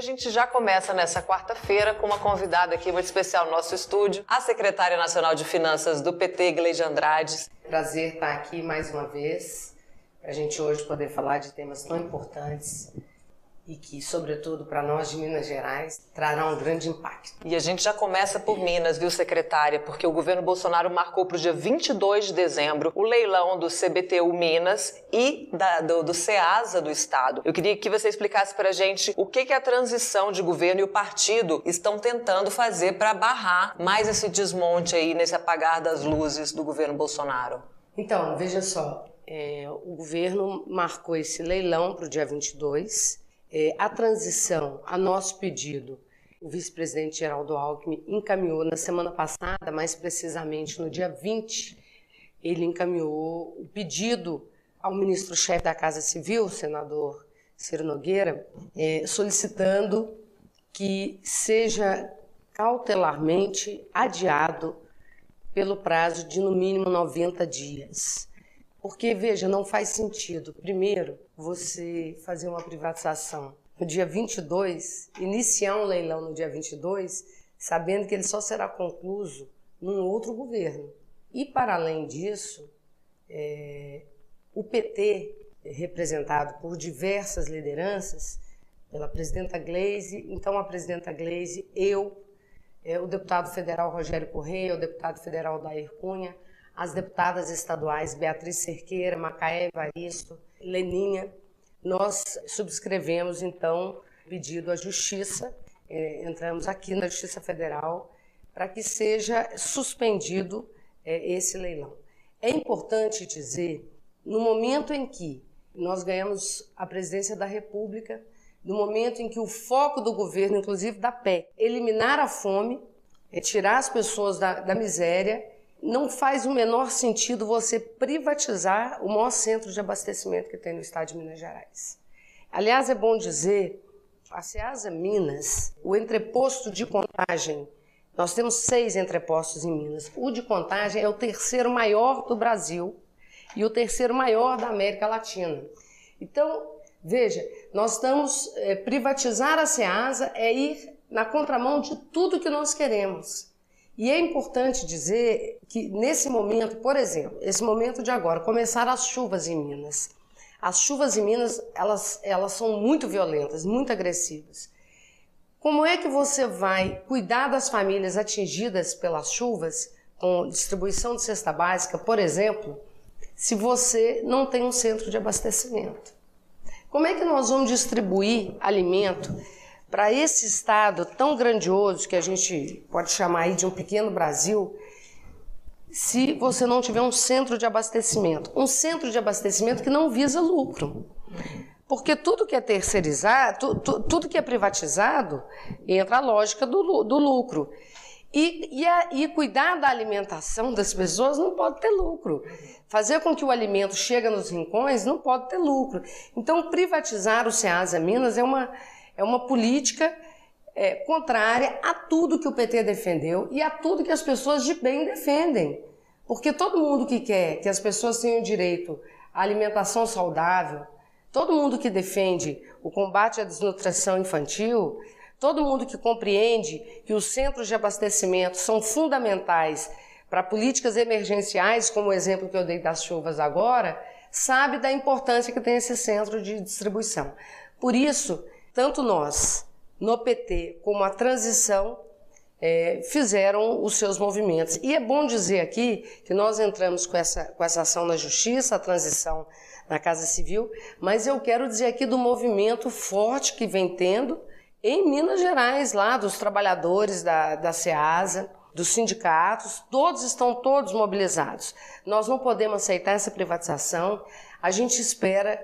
a gente já começa nessa quarta-feira com uma convidada aqui muito especial no nosso estúdio, a secretária nacional de Finanças do PT, Gleide Andrade. Prazer estar aqui mais uma vez, para a gente hoje poder falar de temas tão importantes e que, sobretudo para nós de Minas Gerais, trará um grande impacto. E a gente já começa por Minas, viu, secretária? Porque o governo Bolsonaro marcou para o dia 22 de dezembro o leilão do CBTU Minas e da, do, do CEASA do Estado. Eu queria que você explicasse para a gente o que, que a transição de governo e o partido estão tentando fazer para barrar mais esse desmonte aí, nesse apagar das luzes do governo Bolsonaro. Então, veja só, é, o governo marcou esse leilão para o dia 22 é, a transição, a nosso pedido, o vice-presidente Geraldo Alckmin encaminhou na semana passada, mais precisamente no dia 20, ele encaminhou o pedido ao ministro-chefe da Casa Civil, senador Ciro Nogueira, é, solicitando que seja cautelarmente adiado pelo prazo de no mínimo 90 dias. Porque, veja, não faz sentido, primeiro, você fazer uma privatização no dia 22, iniciar um leilão no dia 22, sabendo que ele só será concluído num outro governo. E, para além disso, é, o PT, representado por diversas lideranças, pela presidenta Gleisi, então a presidenta Gleisi, eu, é, o deputado federal Rogério Correia, o deputado federal Dair Cunha, as deputadas estaduais Beatriz Cerqueira, Macaé Evaristo, Leninha, nós subscrevemos então pedido à Justiça, eh, entramos aqui na Justiça Federal para que seja suspendido eh, esse leilão. É importante dizer, no momento em que nós ganhamos a presidência da República, no momento em que o foco do governo, inclusive da PEC, eliminar a fome, é tirar as pessoas da, da miséria não faz o menor sentido você privatizar o maior centro de abastecimento que tem no estado de Minas Gerais. Aliás, é bom dizer, a Ceasa Minas, o entreposto de contagem, nós temos seis entrepostos em Minas. O de contagem é o terceiro maior do Brasil e o terceiro maior da América Latina. Então, veja, nós estamos, é, privatizar a Ceasa é ir na contramão de tudo que nós queremos. E é importante dizer que nesse momento, por exemplo, esse momento de agora, começaram as chuvas em Minas. As chuvas em Minas, elas, elas são muito violentas, muito agressivas. Como é que você vai cuidar das famílias atingidas pelas chuvas, com distribuição de cesta básica, por exemplo, se você não tem um centro de abastecimento? Como é que nós vamos distribuir alimento para esse estado tão grandioso que a gente pode chamar aí de um pequeno Brasil, se você não tiver um centro de abastecimento, um centro de abastecimento que não visa lucro. Porque tudo que é terceirizado, tu, tu, tudo que é privatizado, entra a lógica do, do lucro. E, e, a, e, cuidar da alimentação das pessoas não pode ter lucro. Fazer com que o alimento chegue nos rincões não pode ter lucro. Então, privatizar o Ceasa Minas é uma, é uma política é, contrária a tudo que o PT defendeu e a tudo que as pessoas de bem defendem. Porque todo mundo que quer que as pessoas tenham direito à alimentação saudável, todo mundo que defende o combate à desnutrição infantil, todo mundo que compreende que os centros de abastecimento são fundamentais para políticas emergenciais, como o exemplo que eu dei das chuvas agora, sabe da importância que tem esse centro de distribuição. Por isso, tanto nós, no PT, como a transição, é, fizeram os seus movimentos. E é bom dizer aqui que nós entramos com essa, com essa ação na Justiça, a transição na Casa Civil, mas eu quero dizer aqui do movimento forte que vem tendo em Minas Gerais, lá dos trabalhadores da, da SEASA, dos sindicatos, todos estão todos mobilizados. Nós não podemos aceitar essa privatização. A gente espera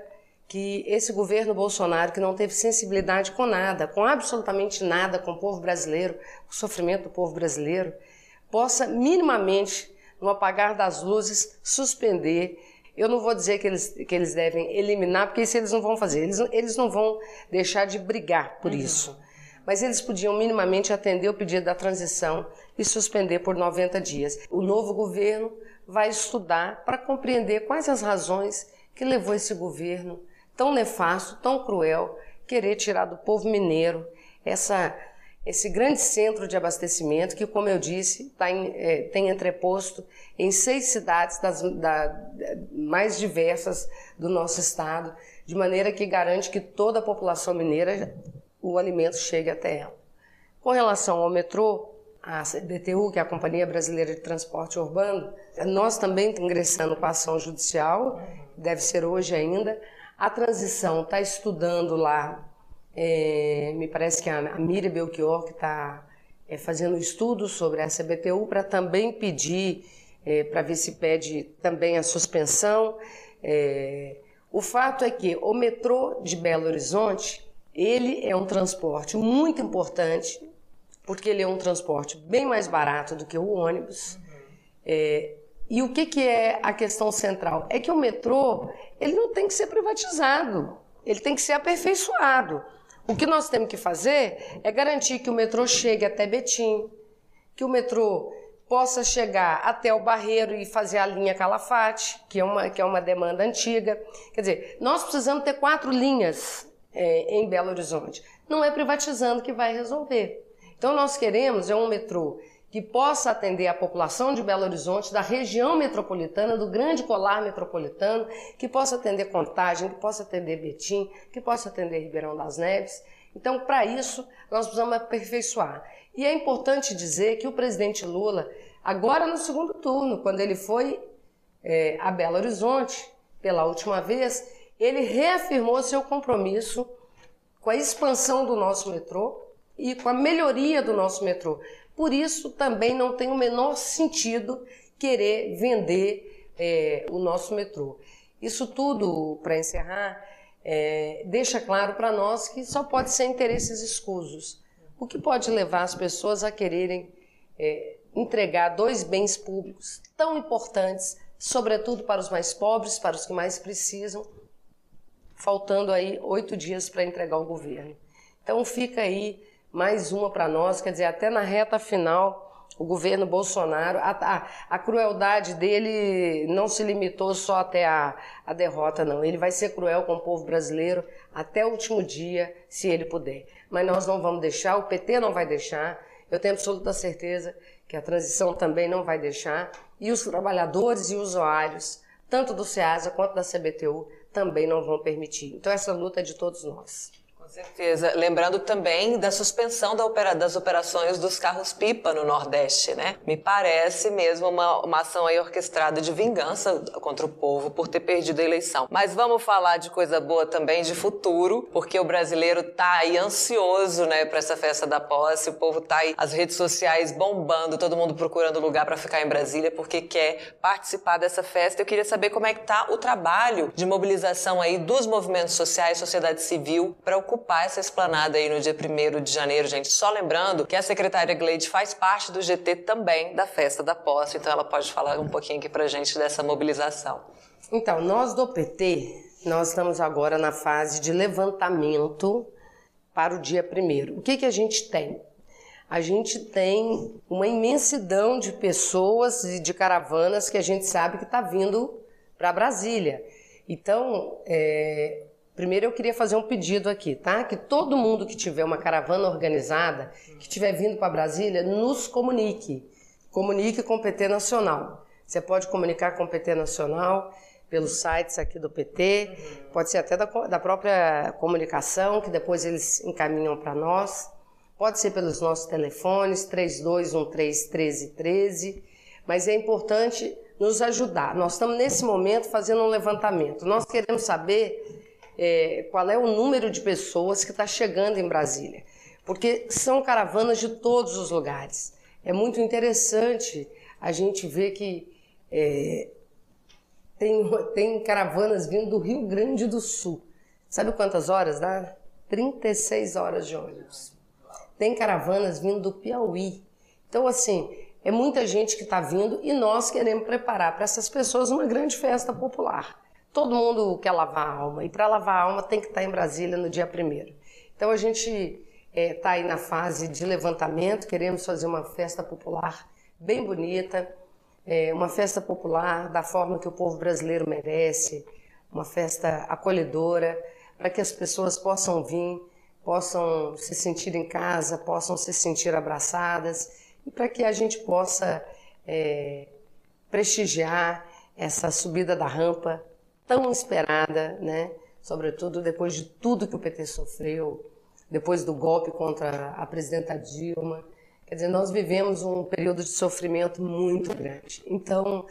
que esse governo Bolsonaro, que não teve sensibilidade com nada, com absolutamente nada com o povo brasileiro, com o sofrimento do povo brasileiro, possa minimamente, no apagar das luzes, suspender. Eu não vou dizer que eles, que eles devem eliminar, porque isso eles não vão fazer. Eles, eles não vão deixar de brigar por uhum. isso. Mas eles podiam minimamente atender o pedido da transição e suspender por 90 dias. O novo governo vai estudar para compreender quais as razões que levou esse governo tão nefasto, tão cruel, querer tirar do povo mineiro essa, esse grande centro de abastecimento que, como eu disse, tá em, é, tem entreposto em seis cidades das, da, mais diversas do nosso estado, de maneira que garante que toda a população mineira o alimento chegue até ela. Com relação ao metrô, a CBTU, que é a Companhia Brasileira de Transporte Urbano, nós também ingressando com a ação judicial, deve ser hoje ainda. A transição está estudando lá, é, me parece que a, a Miriam Belchior que está é, fazendo estudos sobre a CBTU para também pedir, é, para ver se pede também a suspensão. É, o fato é que o metrô de Belo Horizonte, ele é um transporte muito importante, porque ele é um transporte bem mais barato do que o ônibus. É, e o que, que é a questão central? É que o metrô ele não tem que ser privatizado, ele tem que ser aperfeiçoado. O que nós temos que fazer é garantir que o metrô chegue até Betim, que o metrô possa chegar até o Barreiro e fazer a linha Calafate, que é uma, que é uma demanda antiga. Quer dizer, nós precisamos ter quatro linhas é, em Belo Horizonte. Não é privatizando que vai resolver. Então, nós queremos é um metrô que possa atender a população de Belo Horizonte, da região metropolitana, do grande colar metropolitano, que possa atender Contagem, que possa atender Betim, que possa atender Ribeirão das Neves. Então, para isso, nós precisamos aperfeiçoar. E é importante dizer que o presidente Lula, agora no segundo turno, quando ele foi é, a Belo Horizonte pela última vez, ele reafirmou seu compromisso com a expansão do nosso metrô, e com a melhoria do nosso metrô. Por isso, também não tem o menor sentido querer vender é, o nosso metrô. Isso tudo, para encerrar, é, deixa claro para nós que só pode ser interesses escusos. O que pode levar as pessoas a quererem é, entregar dois bens públicos tão importantes, sobretudo para os mais pobres, para os que mais precisam, faltando aí oito dias para entregar o governo. Então fica aí mais uma para nós, quer dizer, até na reta final, o governo Bolsonaro, a, a, a, crueldade dele não se limitou só até a, a derrota, não. Ele vai ser cruel com o povo brasileiro até o último dia, se ele puder. Mas nós não vamos deixar, o PT não vai deixar, eu tenho absoluta certeza que a transição também não vai deixar, e os trabalhadores e usuários, tanto do SEASA quanto da CBTU, também não vão permitir. Então, essa luta é de todos nós. Com certeza. Lembrando também da suspensão da opera, das operações dos carros-pipa no Nordeste, né? Me parece mesmo uma, uma ação aí orquestrada de vingança contra o povo por ter perdido a eleição. Mas vamos falar de coisa boa também, de futuro, porque o brasileiro tá aí ansioso, né, para essa festa da posse. O povo tá aí, as redes sociais bombando, todo mundo procurando lugar para ficar em Brasília porque quer participar dessa festa. Eu queria saber como é que tá o trabalho de mobilização aí dos movimentos sociais, sociedade civil, para ocupar ocupar essa esplanada aí no dia 1 de janeiro, gente. Só lembrando que a secretária Gleide faz parte do GT também da festa da posse, então ela pode falar um pouquinho aqui pra gente dessa mobilização. Então, nós do PT, nós estamos agora na fase de levantamento para o dia 1 O que, que a gente tem? A gente tem uma imensidão de pessoas e de caravanas que a gente sabe que está vindo para Brasília. Então, é, Primeiro eu queria fazer um pedido aqui, tá? Que todo mundo que tiver uma caravana organizada, que estiver vindo para Brasília, nos comunique. Comunique com o PT Nacional. Você pode comunicar com o PT Nacional pelos sites aqui do PT, pode ser até da, da própria comunicação, que depois eles encaminham para nós. Pode ser pelos nossos telefones, 3213 1313. Mas é importante nos ajudar. Nós estamos nesse momento fazendo um levantamento. Nós queremos saber é, qual é o número de pessoas que está chegando em Brasília, porque são caravanas de todos os lugares. É muito interessante a gente ver que é, tem, tem caravanas vindo do Rio Grande do Sul. Sabe quantas horas dá? 36 horas de ônibus. Tem caravanas vindo do Piauí. Então, assim, é muita gente que está vindo e nós queremos preparar para essas pessoas uma grande festa popular. Todo mundo quer lavar a alma e para lavar a alma tem que estar em Brasília no dia primeiro. Então a gente está é, tá aí na fase de levantamento, queremos fazer uma festa popular bem bonita, é, uma festa popular da forma que o povo brasileiro merece, uma festa acolhedora, para que as pessoas possam vir possam se sentir em casa, possam se sentir abraçadas e para que a gente possa é, prestigiar essa subida da rampa tão esperada, né? sobretudo depois de tudo que o PT sofreu, depois do golpe contra a presidenta Dilma. Quer dizer, nós vivemos um período de sofrimento muito grande. Então,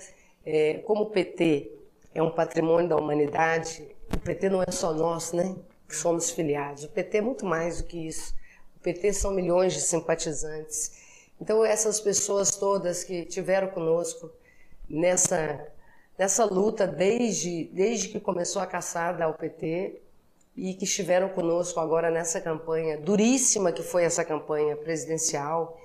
é, como o PT é um patrimônio da humanidade, o PT não é só nós, né? Que somos filiados. O PT é muito mais do que isso. O PT são milhões de simpatizantes. Então, essas pessoas todas que tiveram conosco nessa, nessa luta desde, desde que começou a caçada ao PT e que estiveram conosco agora nessa campanha duríssima que foi essa campanha presidencial,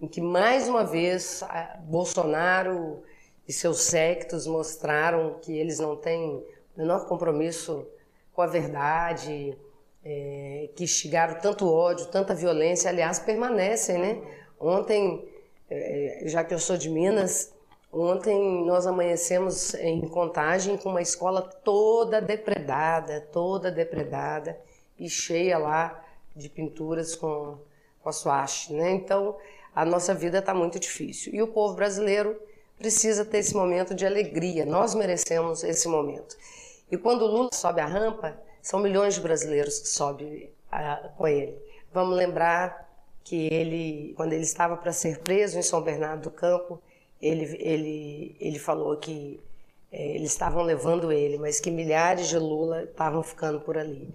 em que mais uma vez Bolsonaro e seus sectos mostraram que eles não têm o menor compromisso com a verdade, é, que instigaram tanto ódio, tanta violência, aliás, permanecem, né? Ontem, é, já que eu sou de Minas, ontem nós amanhecemos em Contagem com uma escola toda depredada, toda depredada e cheia lá de pinturas com, com a suache, né? Então, a nossa vida está muito difícil. E o povo brasileiro precisa ter esse momento de alegria. Nós merecemos esse momento. E quando o Lula sobe a rampa, são milhões de brasileiros que sobem a, com ele. Vamos lembrar que ele, quando ele estava para ser preso em São Bernardo do Campo, ele, ele, ele falou que é, eles estavam levando ele, mas que milhares de Lula estavam ficando por ali.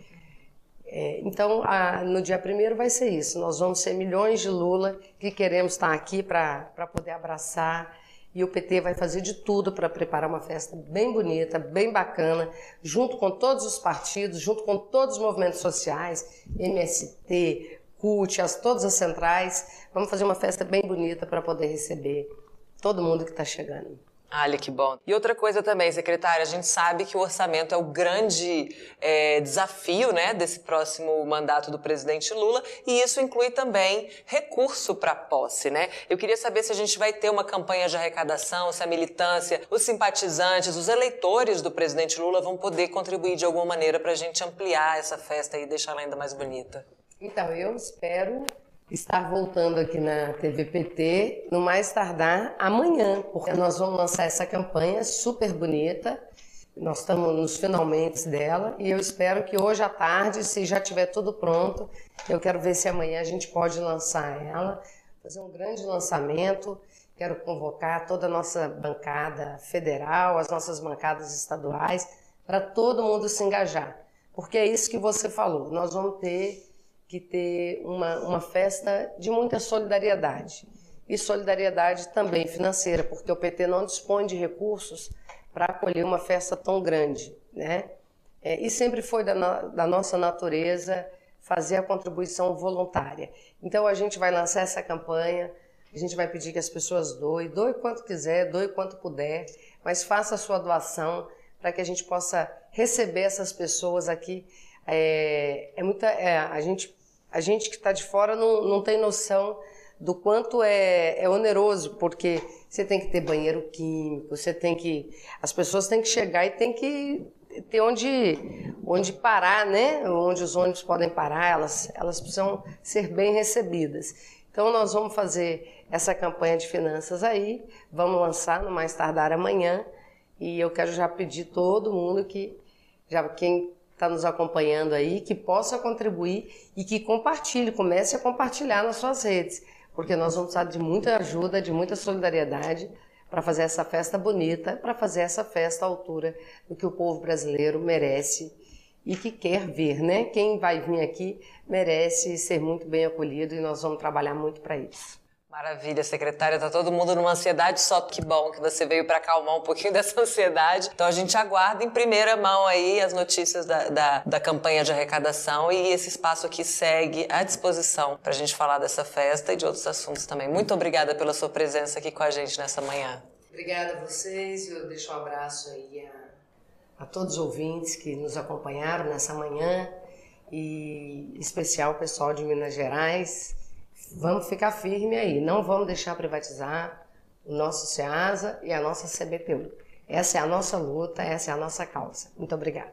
É, então, a, no dia primeiro vai ser isso. Nós vamos ser milhões de Lula que queremos estar aqui para poder abraçar e o PT vai fazer de tudo para preparar uma festa bem bonita, bem bacana, junto com todos os partidos, junto com todos os movimentos sociais, MST, CUT, as, todas as centrais. Vamos fazer uma festa bem bonita para poder receber todo mundo que está chegando. Olha que bom. E outra coisa também, secretária, a gente sabe que o orçamento é o grande é, desafio né, desse próximo mandato do presidente Lula e isso inclui também recurso para posse. Né? Eu queria saber se a gente vai ter uma campanha de arrecadação, se a militância, os simpatizantes, os eleitores do presidente Lula vão poder contribuir de alguma maneira para a gente ampliar essa festa e deixá-la ainda mais bonita. Então, eu espero estar voltando aqui na TVPT no mais tardar amanhã, porque nós vamos lançar essa campanha super bonita. Nós estamos nos finalmente dela e eu espero que hoje à tarde, se já tiver tudo pronto, eu quero ver se amanhã a gente pode lançar ela, fazer um grande lançamento. Quero convocar toda a nossa bancada federal, as nossas bancadas estaduais, para todo mundo se engajar. Porque é isso que você falou. Nós vamos ter que ter uma, uma festa de muita solidariedade. E solidariedade também financeira, porque o PT não dispõe de recursos para acolher uma festa tão grande. Né? É, e sempre foi da, da nossa natureza fazer a contribuição voluntária. Então a gente vai lançar essa campanha, a gente vai pedir que as pessoas doem, doe quanto quiser, doe quanto puder, mas faça a sua doação para que a gente possa receber essas pessoas aqui. É, é muita, é, a gente a gente que está de fora não, não tem noção do quanto é, é oneroso, porque você tem que ter banheiro químico, você tem que. As pessoas têm que chegar e tem que ter onde, onde parar, né? Onde os ônibus podem parar, elas, elas precisam ser bem recebidas. Então nós vamos fazer essa campanha de finanças aí, vamos lançar no mais tardar amanhã, e eu quero já pedir todo mundo que já quem está nos acompanhando aí, que possa contribuir e que compartilhe, comece a compartilhar nas suas redes, porque nós vamos precisar de muita ajuda, de muita solidariedade para fazer essa festa bonita, para fazer essa festa à altura do que o povo brasileiro merece e que quer ver, né? Quem vai vir aqui merece ser muito bem acolhido e nós vamos trabalhar muito para isso. Maravilha, secretária. Tá todo mundo numa ansiedade só. Que bom que você veio para acalmar um pouquinho dessa ansiedade. Então a gente aguarda em primeira mão aí as notícias da, da, da campanha de arrecadação e esse espaço aqui segue à disposição para a gente falar dessa festa e de outros assuntos também. Muito obrigada pela sua presença aqui com a gente nessa manhã. Obrigada a vocês. Eu deixo um abraço aí a, a todos os ouvintes que nos acompanharam nessa manhã e em especial o pessoal de Minas Gerais vamos ficar firme aí, não vamos deixar privatizar o nosso SEASA e a nossa CBTU. Essa é a nossa luta, essa é a nossa causa. Muito obrigada.